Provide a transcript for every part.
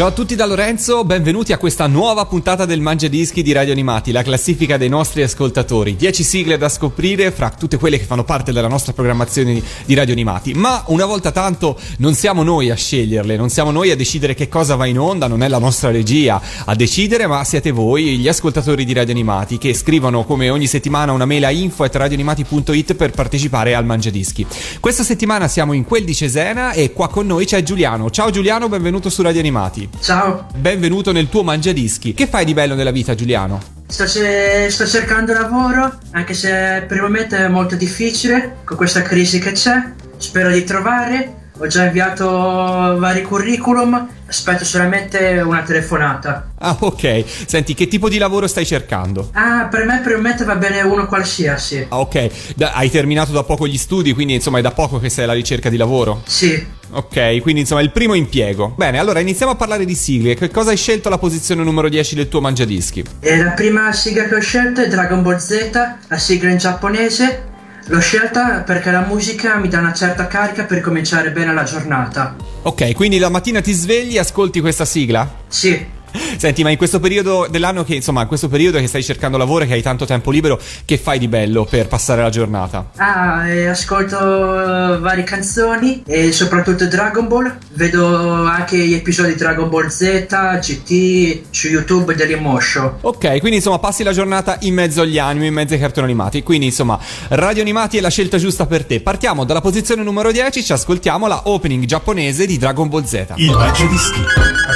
Ciao a tutti da Lorenzo, benvenuti a questa nuova puntata del Mangia Dischi di Radio Animati, la classifica dei nostri ascoltatori. 10 sigle da scoprire fra tutte quelle che fanno parte della nostra programmazione di Radio Animati. Ma una volta tanto non siamo noi a sceglierle, non siamo noi a decidere che cosa va in onda, non è la nostra regia a decidere, ma siete voi, gli ascoltatori di Radio Animati, che scrivono come ogni settimana una mail a info.radioanimati.it per partecipare al Mangia Dischi. Questa settimana siamo in quel di Cesena e qua con noi c'è Giuliano. Ciao Giuliano, benvenuto su Radio Animati. Ciao, Benvenuto nel tuo mangiadischi. Che fai di bello nella vita, Giuliano? sto, ce- sto cercando lavoro, anche se per il momento è molto difficile con questa crisi che c'è. Spero di trovare. Ho già inviato vari curriculum, aspetto solamente una telefonata. Ah, ok. Senti, che tipo di lavoro stai cercando? Ah, per me per il momento va bene uno qualsiasi. Ah, ok. Da- hai terminato da poco gli studi, quindi insomma è da poco che sei alla ricerca di lavoro? Sì, Ok, quindi insomma è il primo impiego. Bene, allora iniziamo a parlare di sigle. Che cosa hai scelto alla posizione numero 10 del tuo mangiadischi? e la prima sigla che ho scelto è Dragon Ball Z, la sigla in giapponese. L'ho scelta perché la musica mi dà una certa carica per cominciare bene la giornata. Ok, quindi la mattina ti svegli e ascolti questa sigla? Sì, Senti, ma in questo periodo dell'anno che, insomma, in questo periodo che stai cercando lavoro e che hai tanto tempo libero, che fai di bello per passare la giornata? Ah, e ascolto eh, varie canzoni e soprattutto Dragon Ball. Vedo anche gli episodi di Dragon Ball Z, GT su YouTube dell'Emotion. Ok, quindi insomma passi la giornata in mezzo agli anime, in mezzo ai cartoni animati. Quindi insomma, Radio Animati è la scelta giusta per te. Partiamo dalla posizione numero 10, ci ascoltiamo la opening giapponese di Dragon Ball Z. Il Mangiadischi.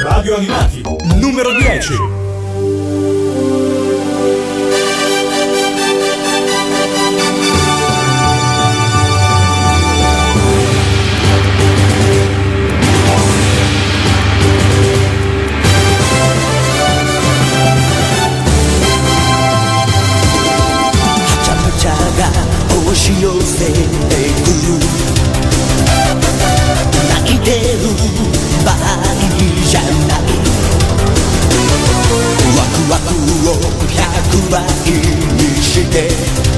Radio Animati. Numero 10. ちゃくちゃが押し寄せてくる泣いてる場合 じゃないワクワクを100倍にして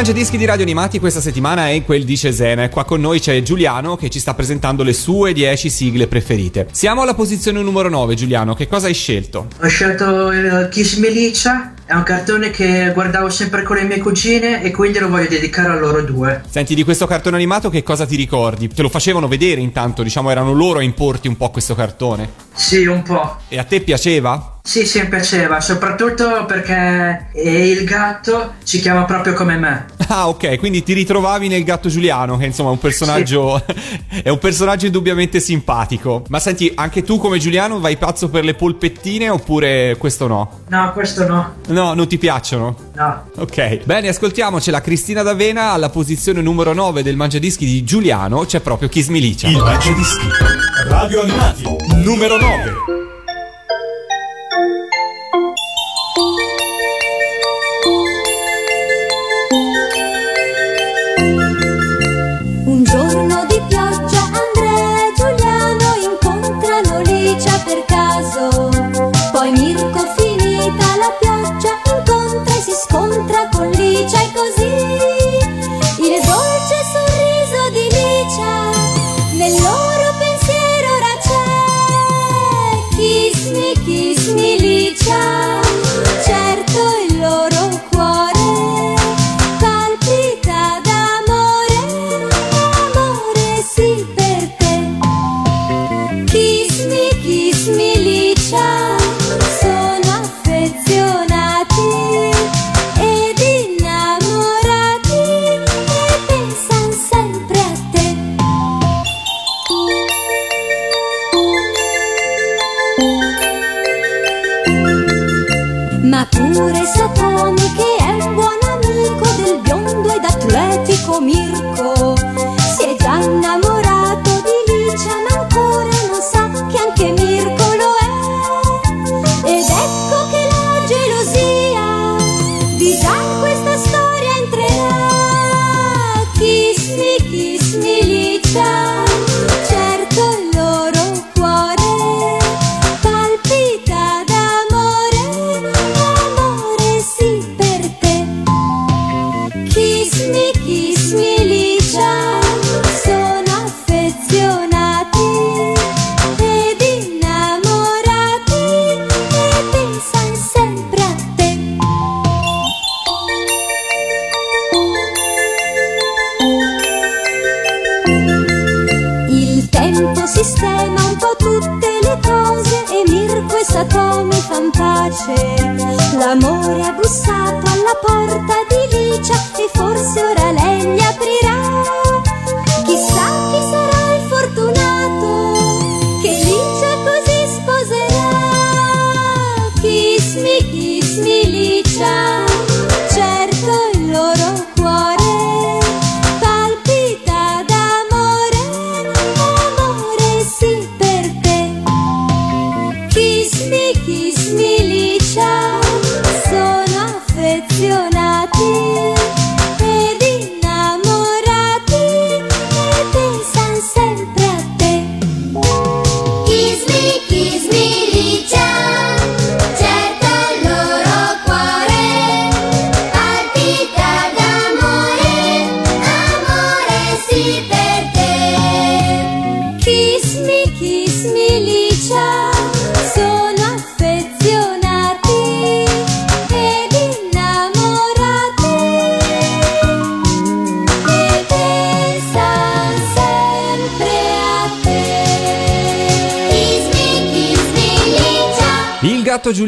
Il Mangiadischi di Radio Animati questa settimana è quel di Cesena e qua con noi c'è Giuliano che ci sta presentando le sue 10 sigle preferite. Siamo alla posizione numero 9, Giuliano, che cosa hai scelto? Ho scelto il Kiss Milicia, è un cartone che guardavo sempre con le mie cugine e quindi lo voglio dedicare a loro due. Senti, di questo cartone animato che cosa ti ricordi? Te lo facevano vedere intanto, diciamo erano loro a importi un po' questo cartone. Sì, un po'. E a te piaceva? Sì, sì, mi piaceva, soprattutto perché il gatto ci chiama proprio come me. Ah, ok, quindi ti ritrovavi nel gatto Giuliano, che insomma è un personaggio. è un personaggio indubbiamente simpatico. Ma senti, anche tu come Giuliano vai pazzo per le polpettine oppure questo no? No, questo no. No, non ti piacciono? No. Ok, bene, ascoltiamoci la Cristina D'Avena alla posizione numero 9 del Mangiadischi di Giuliano, c'è proprio Kiss Milicia. Il Mangiadischi. Radio Animati. Numero 9. Così il dolce sorriso di Licia nel loro pensiero ora c'è. Kiss me, kiss me Licia,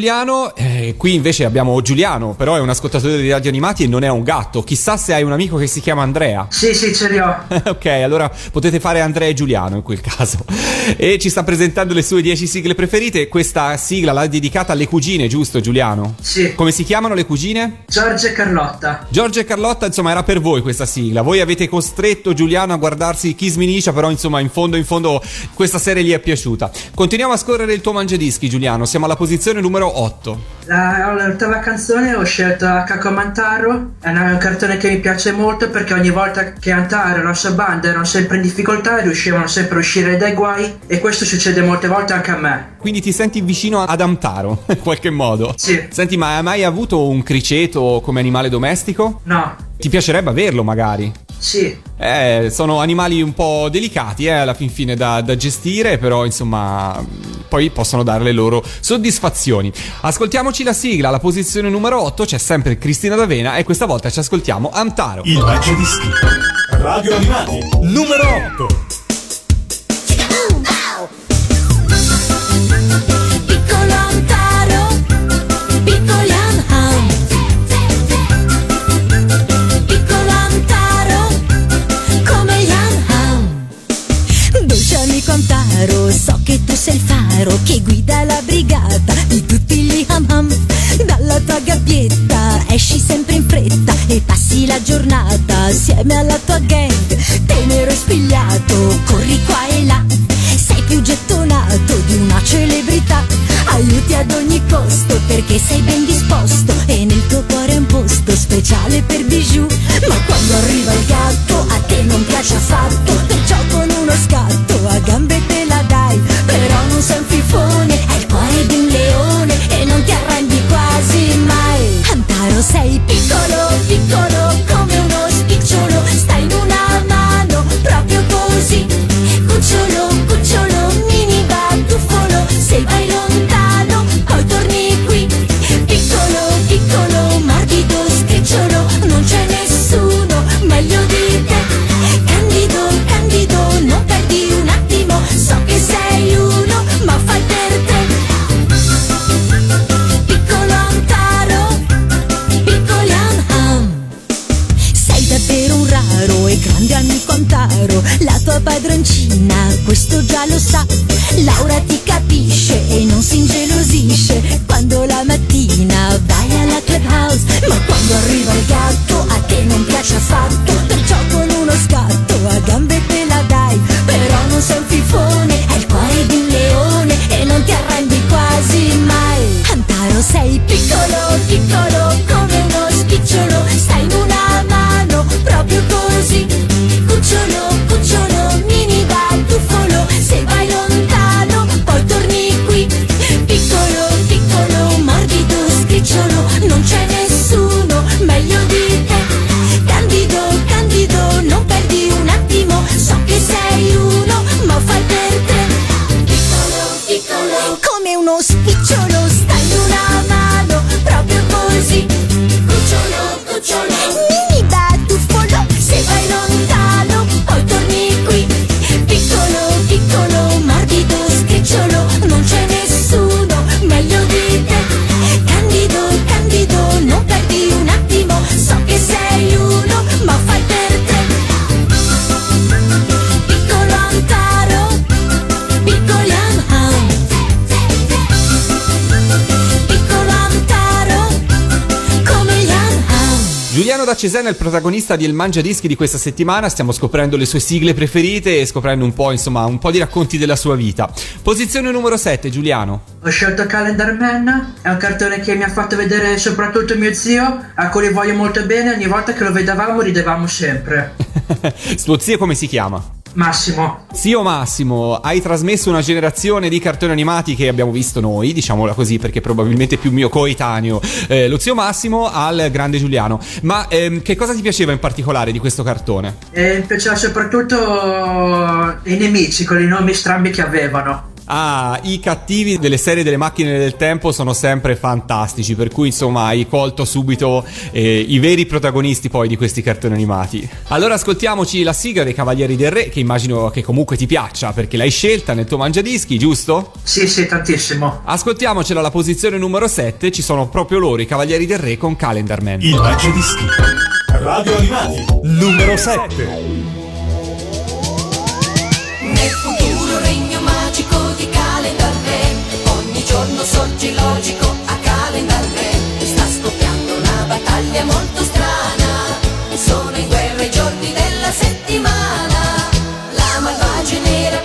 Giuliano, eh, qui invece abbiamo Giuliano, però è un ascoltatore di radio animati e non è un gatto. Chissà se hai un amico che si chiama Andrea. Sì, sì, ce li ho. ok, allora potete fare Andrea e Giuliano in quel caso. E ci sta presentando le sue 10 sigle preferite. Questa sigla l'ha dedicata alle cugine, giusto Giuliano? Sì. Come si chiamano le cugine? Giorgio e Carlotta. Giorgio e Carlotta, insomma, era per voi questa sigla. Voi avete costretto Giuliano a guardarsi Kiss Minicia, però insomma, in fondo in fondo questa serie gli è piaciuta. Continuiamo a scorrere il tuo mangiadischi, Giuliano. Siamo alla posizione numero 8. La l'ottava canzone ho scelto Akako Mantaro, è un cartone che mi piace molto perché ogni volta che Antaro e la sua banda erano sempre in difficoltà riuscivano sempre a uscire dai guai e questo succede molte volte anche a me. Quindi ti senti vicino ad Amtaro, in qualche modo. Sì. Senti, ma hai mai avuto un criceto come animale domestico? No, Ti piacerebbe averlo, magari? sì, Eh, sono animali un po' delicati, eh, alla fin fine da, da gestire, però insomma, poi possono dare le loro soddisfazioni. Ascoltiamoci la sigla, alla posizione numero 8 c'è sempre Cristina D'Avena e questa volta ci ascoltiamo Amtaro. Il Mangiadischi. Radio Animati. Numero 8. Sei il faro che guida la brigata di tutti gli ham ham. Dalla tua gabbietta esci sempre in fretta e passi la giornata assieme alla tua gang. Tenero e spigliato, corri qua e là. Sei più gettonato di una celebrità. Aiuti ad ogni costo perché sei ben disposto e nel tuo cuore è un posto speciale per bijou. Ma quando arriva il gatto a te non piace affatto, perciò con uno scatto Cesena è il protagonista di Il Mangia Dischi di questa settimana, stiamo scoprendo le sue sigle preferite e scoprendo un po', insomma, un po' di racconti della sua vita. Posizione numero 7, Giuliano. Ho scelto Calendar Man, è un cartone che mi ha fatto vedere soprattutto mio zio, a cui voglio molto bene, ogni volta che lo vedevamo ridevamo sempre. Suo zio come si chiama? Massimo, Zio Massimo, hai trasmesso una generazione di cartoni animati che abbiamo visto noi, diciamola così perché probabilmente più mio coetaneo, eh, lo zio Massimo al grande Giuliano. Ma ehm, che cosa ti piaceva in particolare di questo cartone? e mi piaceva soprattutto i nemici con i nomi strambi che avevano. Ah, i cattivi delle serie delle macchine del tempo sono sempre fantastici, per cui insomma hai colto subito eh, i veri protagonisti poi di questi cartoni animati. Allora ascoltiamoci la sigla dei Cavalieri del Re, che immagino che comunque ti piaccia perché l'hai scelta nel tuo mangiadischi, giusto? Sì, sì, tantissimo. Ascoltiamocela alla posizione numero 7, ci sono proprio loro, i Cavalieri del Re con Calendar Man. Il Mangiadischi. Radio Animati. Numero 7. Giorno sorge logico a Calendar Re Sta scoppiando una battaglia molto strana. Sono in guerra i giorni della settimana. La malvagia nera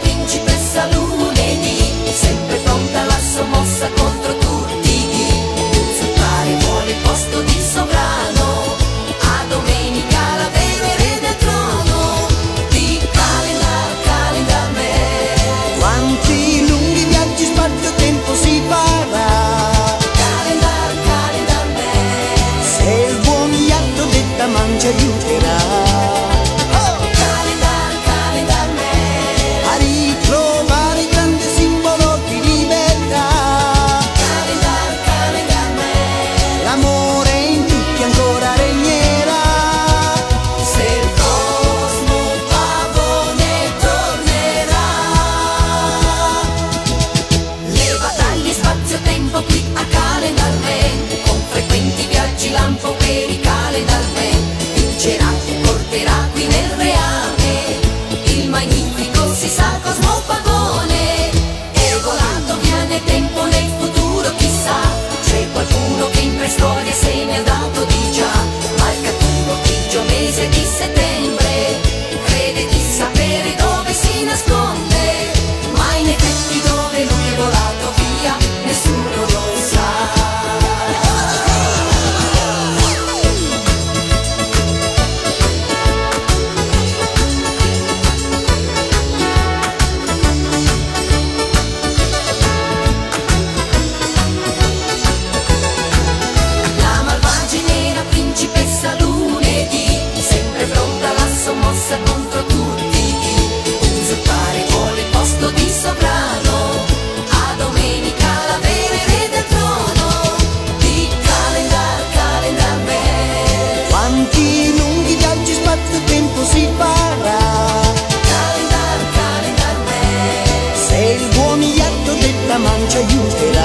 future you can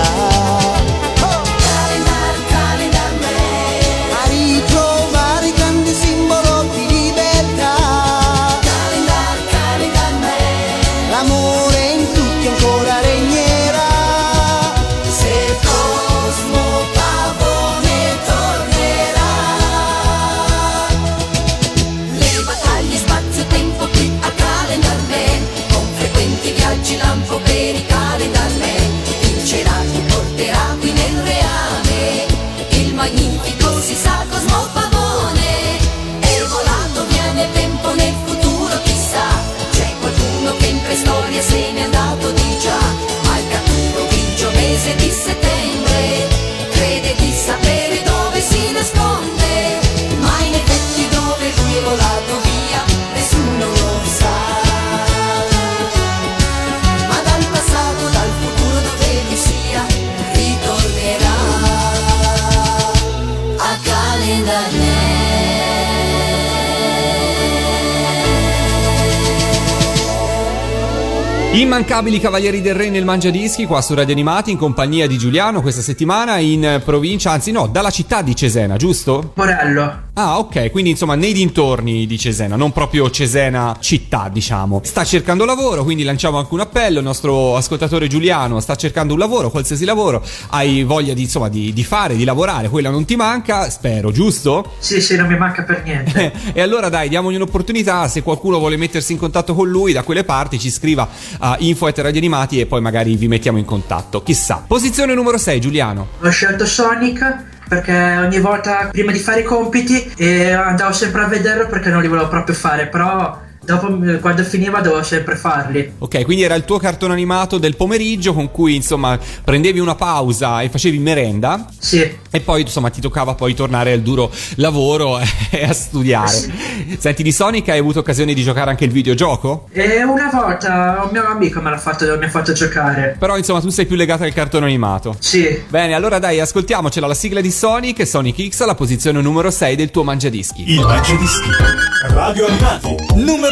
Immancabili Cavalieri del Re nel Mangiadischi qua su Radio Animati in compagnia di Giuliano questa settimana in provincia, anzi no, dalla città di Cesena, giusto? Morello. Ah, ok, quindi insomma nei dintorni di Cesena, non proprio Cesena città, diciamo. Sta cercando lavoro, quindi lanciamo anche un appello. Il nostro ascoltatore Giuliano sta cercando un lavoro, qualsiasi lavoro. Hai voglia di, insomma, di, di fare, di lavorare, quella non ti manca, spero, giusto? Sì, sì, non mi manca per niente. e allora dai, diamogli un'opportunità. Se qualcuno vuole mettersi in contatto con lui da quelle parti, ci scriva a info Animati e poi magari vi mettiamo in contatto. Chissà. Posizione numero 6, Giuliano. Ho scelto Sonic perché ogni volta prima di fare i compiti eh, andavo sempre a vederlo perché non li volevo proprio fare, però dopo eh, quando finiva dovevo sempre farli. Ok, quindi era il tuo cartone animato del pomeriggio con cui insomma prendevi una pausa e facevi merenda Sì. e poi insomma ti toccava poi tornare al duro lavoro e a studiare. Senti, di Sonic hai avuto occasione di giocare anche il videogioco? E una volta un mio amico me l'ha fatto, mi ha fatto giocare. Però insomma tu sei più legato al cartone animato. Sì. Bene, allora dai, ascoltiamocela la sigla di Sonic, Sonic X, alla posizione numero 6 del tuo mangiadischi. Il Mangiadischi. Radio Animati. Numero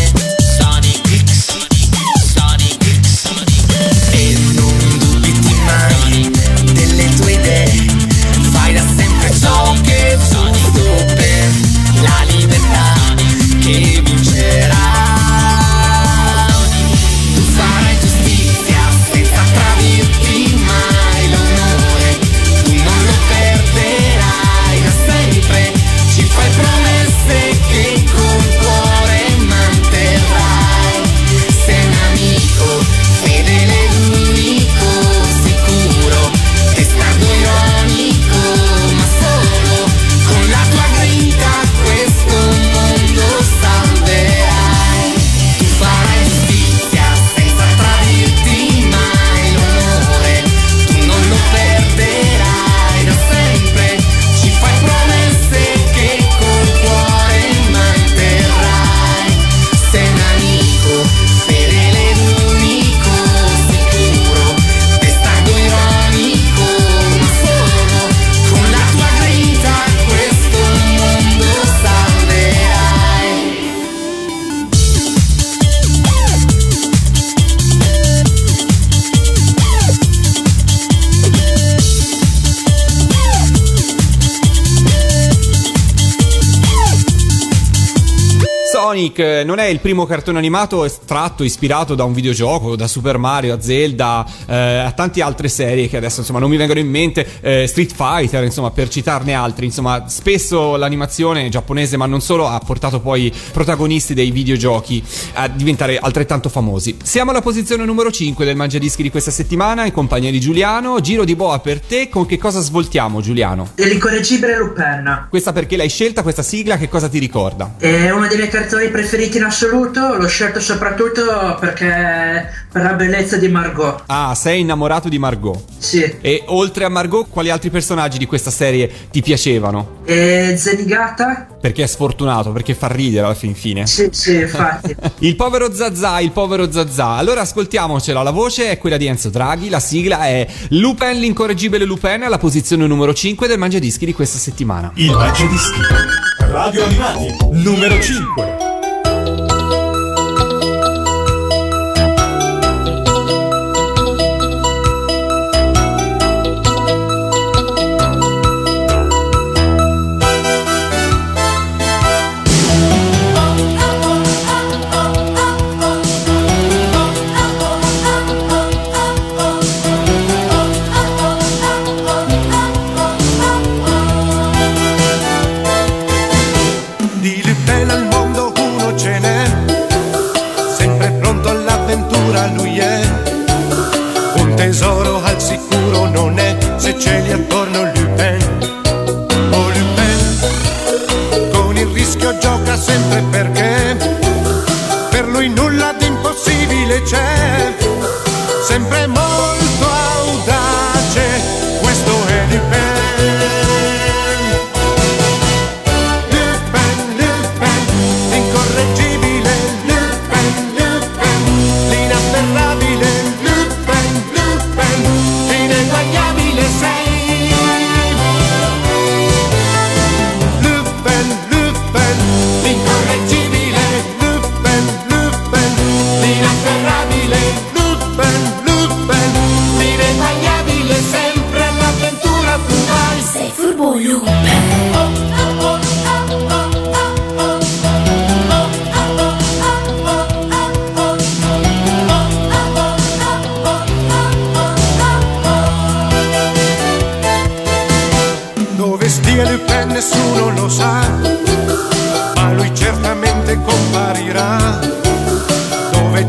it. Sonic eh, non è il primo cartone animato estratto, ispirato da un videogioco, da Super Mario a Zelda, eh, a tante altre serie che adesso insomma non mi vengono in mente, eh, Street Fighter, insomma per citarne altri, insomma spesso l'animazione giapponese ma non solo ha portato poi protagonisti dei videogiochi a diventare altrettanto famosi. Siamo alla posizione numero 5 del Mangiadischi di questa settimana in compagnia di Giuliano, giro di boa per te, con che cosa svoltiamo Giuliano? L'incorreggibile Lupin. Questa perché l'hai scelta questa sigla, che cosa ti ricorda? È uno dei miei cartoni preferiti in assoluto, l'ho scelto soprattutto perché per la bellezza di Margot. Ah, sei innamorato di Margot. Sì. E oltre a Margot, quali altri personaggi di questa serie ti piacevano? E Zenigata? Perché è sfortunato, perché fa ridere alla fin fine. Sì, sì, infatti. Il povero Zazà, il povero Zazà. Allora ascoltiamocela, la voce è quella di Enzo Draghi, la sigla è Lupin, l'incorreggibile Lupin, alla posizione numero 5 del Mangiadischi di questa settimana. Il Mangiadischi. Radio Animati. Numero 5.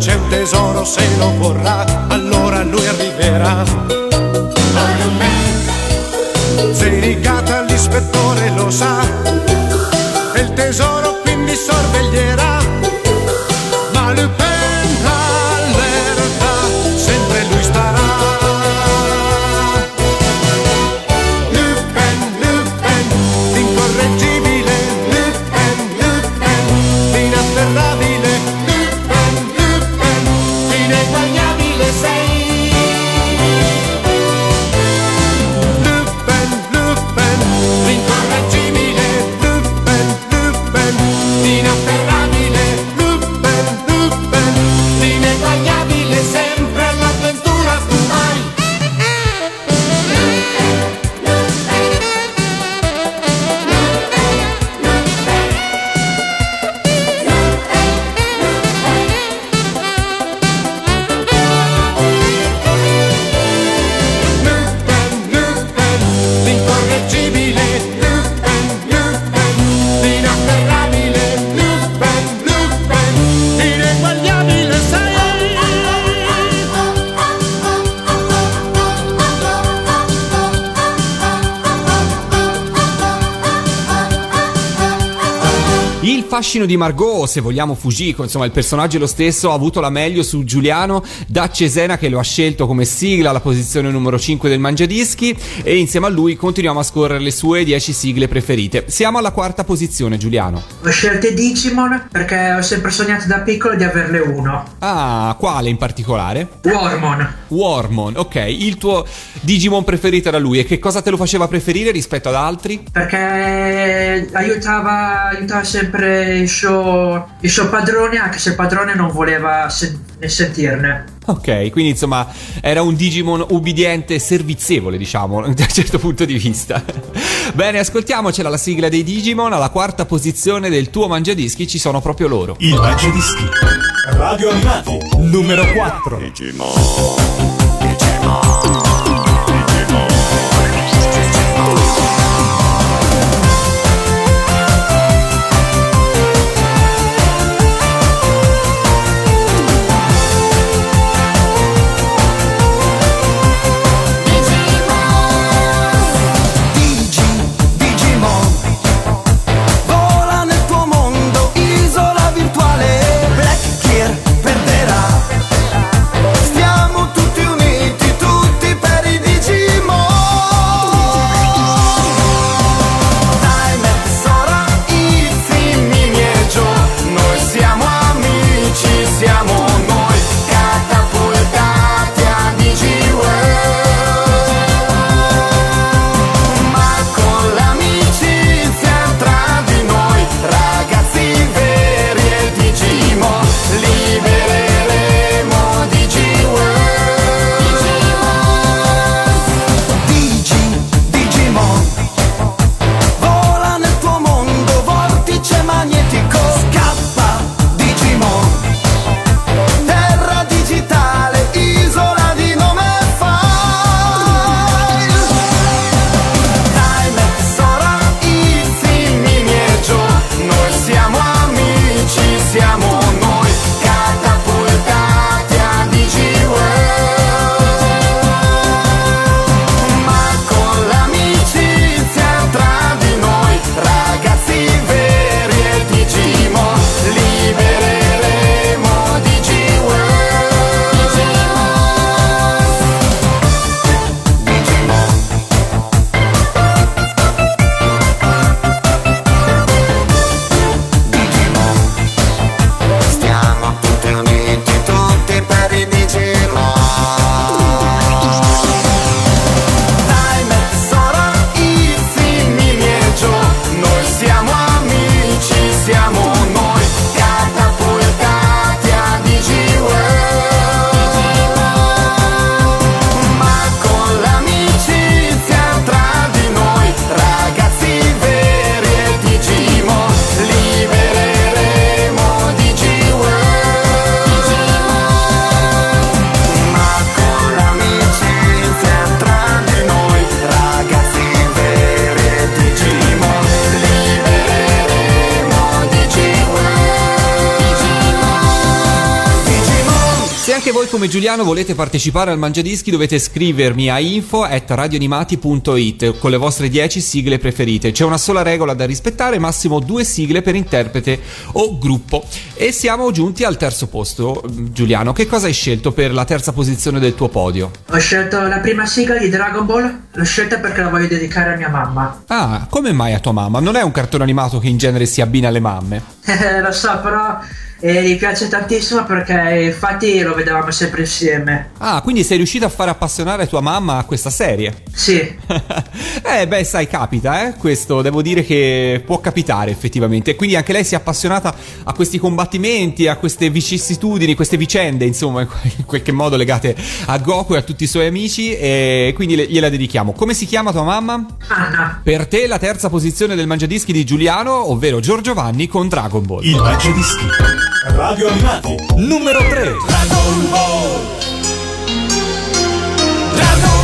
C'è un tesoro se lo vorrà, allora lui arriverà. Fascino di Margot, se vogliamo Fujiko, insomma il personaggio è lo stesso, ha avuto la meglio su Giuliano da Cesena che lo ha scelto come sigla alla posizione numero 5 del Mangiadischi e insieme a lui continuiamo a scorrere le sue 10 sigle preferite. Siamo alla quarta posizione Giuliano. Ho scelto Digimon perché ho sempre sognato da piccolo di averne uno. Ah, quale in particolare? Warmon. Warmon, ok, il tuo Digimon preferito era lui e che cosa te lo faceva preferire rispetto ad altri? Perché aiutava, aiutava sempre il suo, il suo padrone, anche se il padrone non voleva sen- ne sentirne. Ok, quindi insomma era un Digimon ubbidiente e servizievole, diciamo, da un certo punto di vista. Bene, ascoltiamocela la sigla dei Digimon, alla quarta posizione del tuo mangiadischi ci sono proprio loro. Il Mangiadischi. Radio Animati. Numero 4. Digi, Giuliano volete partecipare al Mangiadischi dovete scrivermi a info at radioanimati.it con le vostre 10 sigle preferite. C'è una sola regola da rispettare, massimo due sigle per interprete o gruppo. E siamo giunti al terzo posto. Giuliano, che cosa hai scelto per la terza posizione del tuo podio? Ho scelto la prima sigla di Dragon Ball, l'ho scelta perché la voglio dedicare a mia mamma. Ah, come mai a tua mamma? Non è un cartone animato che in genere si abbina alle mamme. Eh, lo so, però eh, gli piace tantissimo perché infatti lo vedevamo sempre insieme. Ah, quindi sei riuscito a far appassionare tua mamma a questa serie? Sì, eh, beh, sai, capita, eh? Questo devo dire che può capitare effettivamente. Quindi anche lei si è appassionata a questi combattimenti, a queste vicissitudini, queste vicende, insomma, in qualche modo legate a Goku e a tutti i suoi amici. E quindi le- gliela dedichiamo. Come si chiama tua mamma? Anna. Per te la terza posizione del mangiadischi di Giuliano, ovvero Giorgio Vanni con Dragon Ball. Il Mangiadischi. Radio Animati. Numero 3. Dragon Ball Dragon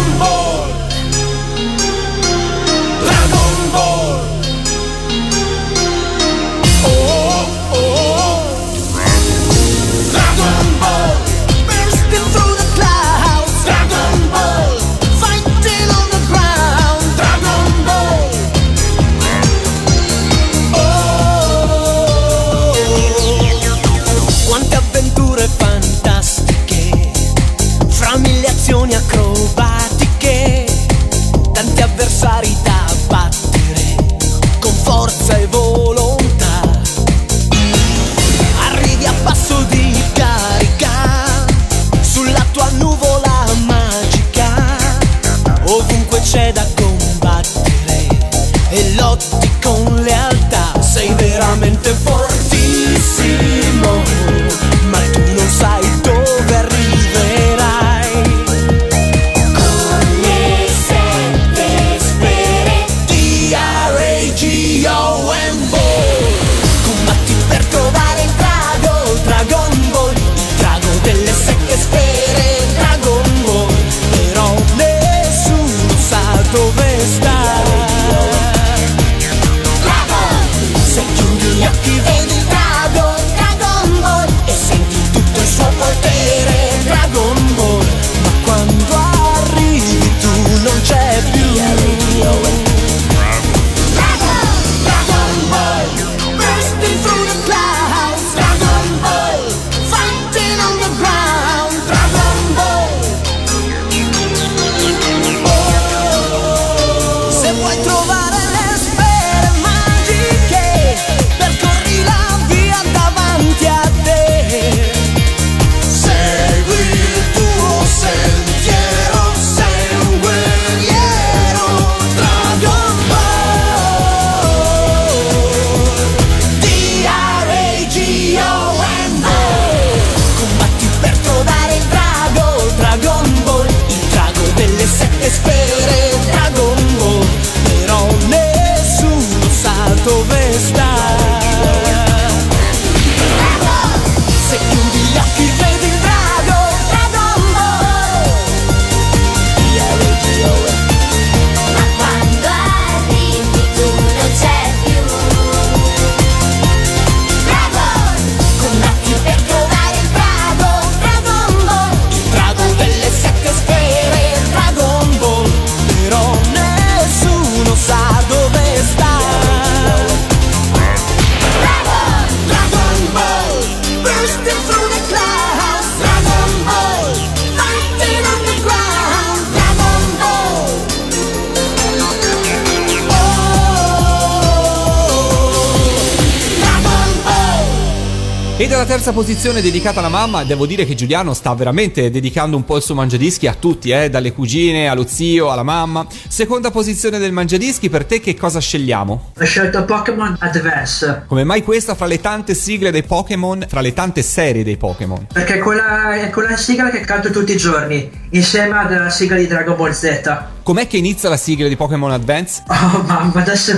posizione dedicata alla mamma, devo dire che Giuliano sta veramente dedicando un po' il suo mangiadischi a tutti, eh, dalle cugine allo zio alla mamma. Seconda posizione del mangiadischi, per te che cosa scegliamo? Ho scelto Pokémon Advance Come mai questa fra le tante sigle dei Pokémon, fra le tante serie dei Pokémon? perché quella è quella sigla che canto tutti i giorni insieme alla sigla di Dragon Ball Z. Com'è che inizia la sigla di Pokémon Advance? Oh mamma, adesso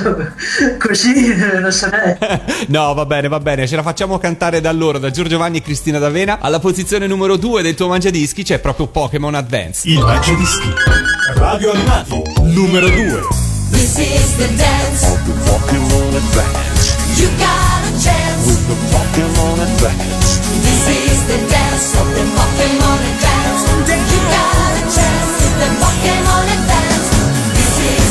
così eh, non saprei. no, va bene, va bene, ce la facciamo cantare da loro, da Giorgio Vanni e Cristina D'Avena. Alla posizione numero 2 del tuo mangiadischi c'è proprio Pokémon Advance. Il Mangiadischi. Radio Animati. Numero 2. This is the dance. You got a chance. This is the dance of the Pokemon Advance.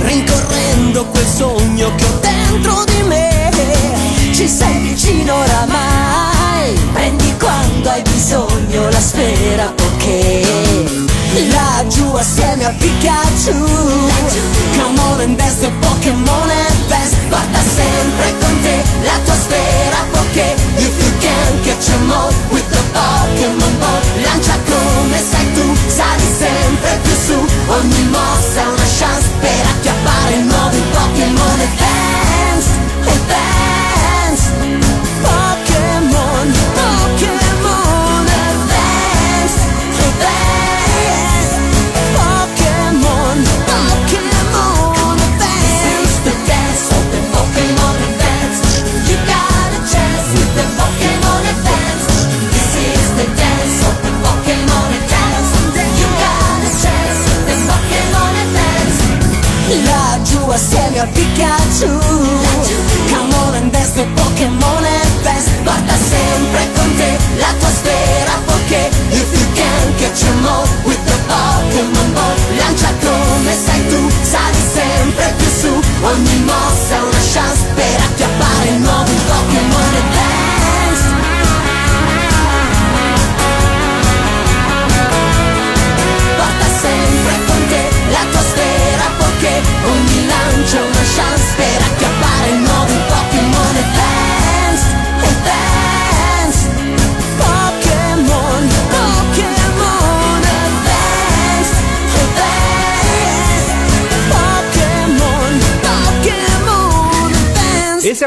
rincorrendo quel sogno che ho dentro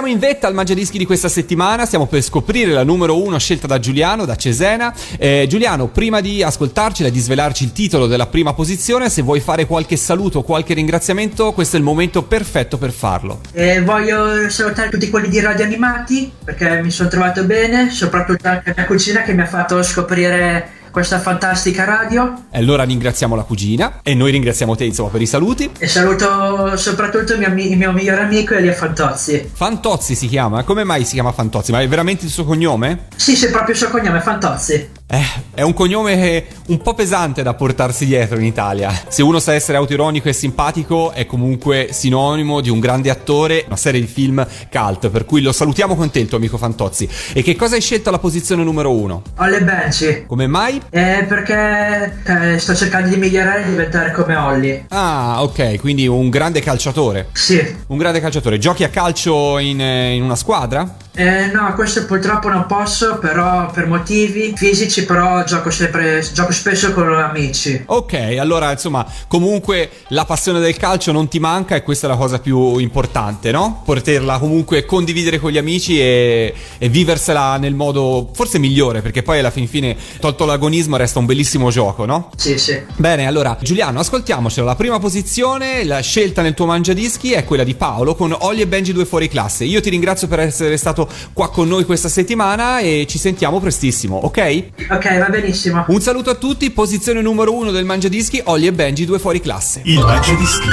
siamo in vetta al Mangiadischi di questa settimana, stiamo per scoprire la numero uno scelta da Giuliano, da Cesena. Eh, Giuliano, prima di ascoltarcela e di svelarci il titolo della prima posizione, se vuoi fare qualche saluto o qualche ringraziamento, questo è il momento perfetto per farlo. E voglio salutare tutti quelli di Radio Animati perché mi sono trovato bene, soprattutto anche la cucina che mi ha fatto scoprire questa fantastica radio. E allora ringraziamo la cugina e noi ringraziamo te insomma per i saluti. E saluto soprattutto il mio, il mio migliore amico Elia Fantozzi. Fantozzi si chiama, come mai si chiama Fantozzi? Ma è veramente il suo cognome? Sì, sì, proprio il suo cognome Fantozzi. Eh, è un cognome che- un po' pesante da portarsi dietro in Italia. Se uno sa essere autoironico e simpatico, è comunque sinonimo di un grande attore, una serie di film cult. Per cui lo salutiamo con te, il tuo amico Fantozzi. E che cosa hai scelto alla posizione numero uno? Olle Benci. Come mai? Eh, perché eh, sto cercando di migliorare e diventare come Olli. Ah, ok, quindi un grande calciatore. Sì. Un grande calciatore. Giochi a calcio in, eh, in una squadra? Eh, no, questo purtroppo non posso, però per motivi fisici, però gioco sempre, gioco spesso con amici. Ok, allora insomma, comunque la passione del calcio non ti manca e questa è la cosa più importante, no? Poterla comunque condividere con gli amici e, e viversela nel modo forse migliore, perché poi alla fin fine, tolto l'agonismo, resta un bellissimo gioco, no? Sì, sì. Bene, allora Giuliano, ascoltiamocelo. La prima posizione, la scelta nel tuo mangiadischi è quella di Paolo con Olli e Benji due fuori classe. Io ti ringrazio per essere stato qua con noi questa settimana e ci sentiamo prestissimo, ok? Ok, va benissimo. Un saluto a tutti, posizione numero uno del mangiadischi, Olli e Benji due fuori classe. Il Mangiadischi.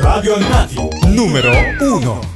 Radio Animati. Numero 1.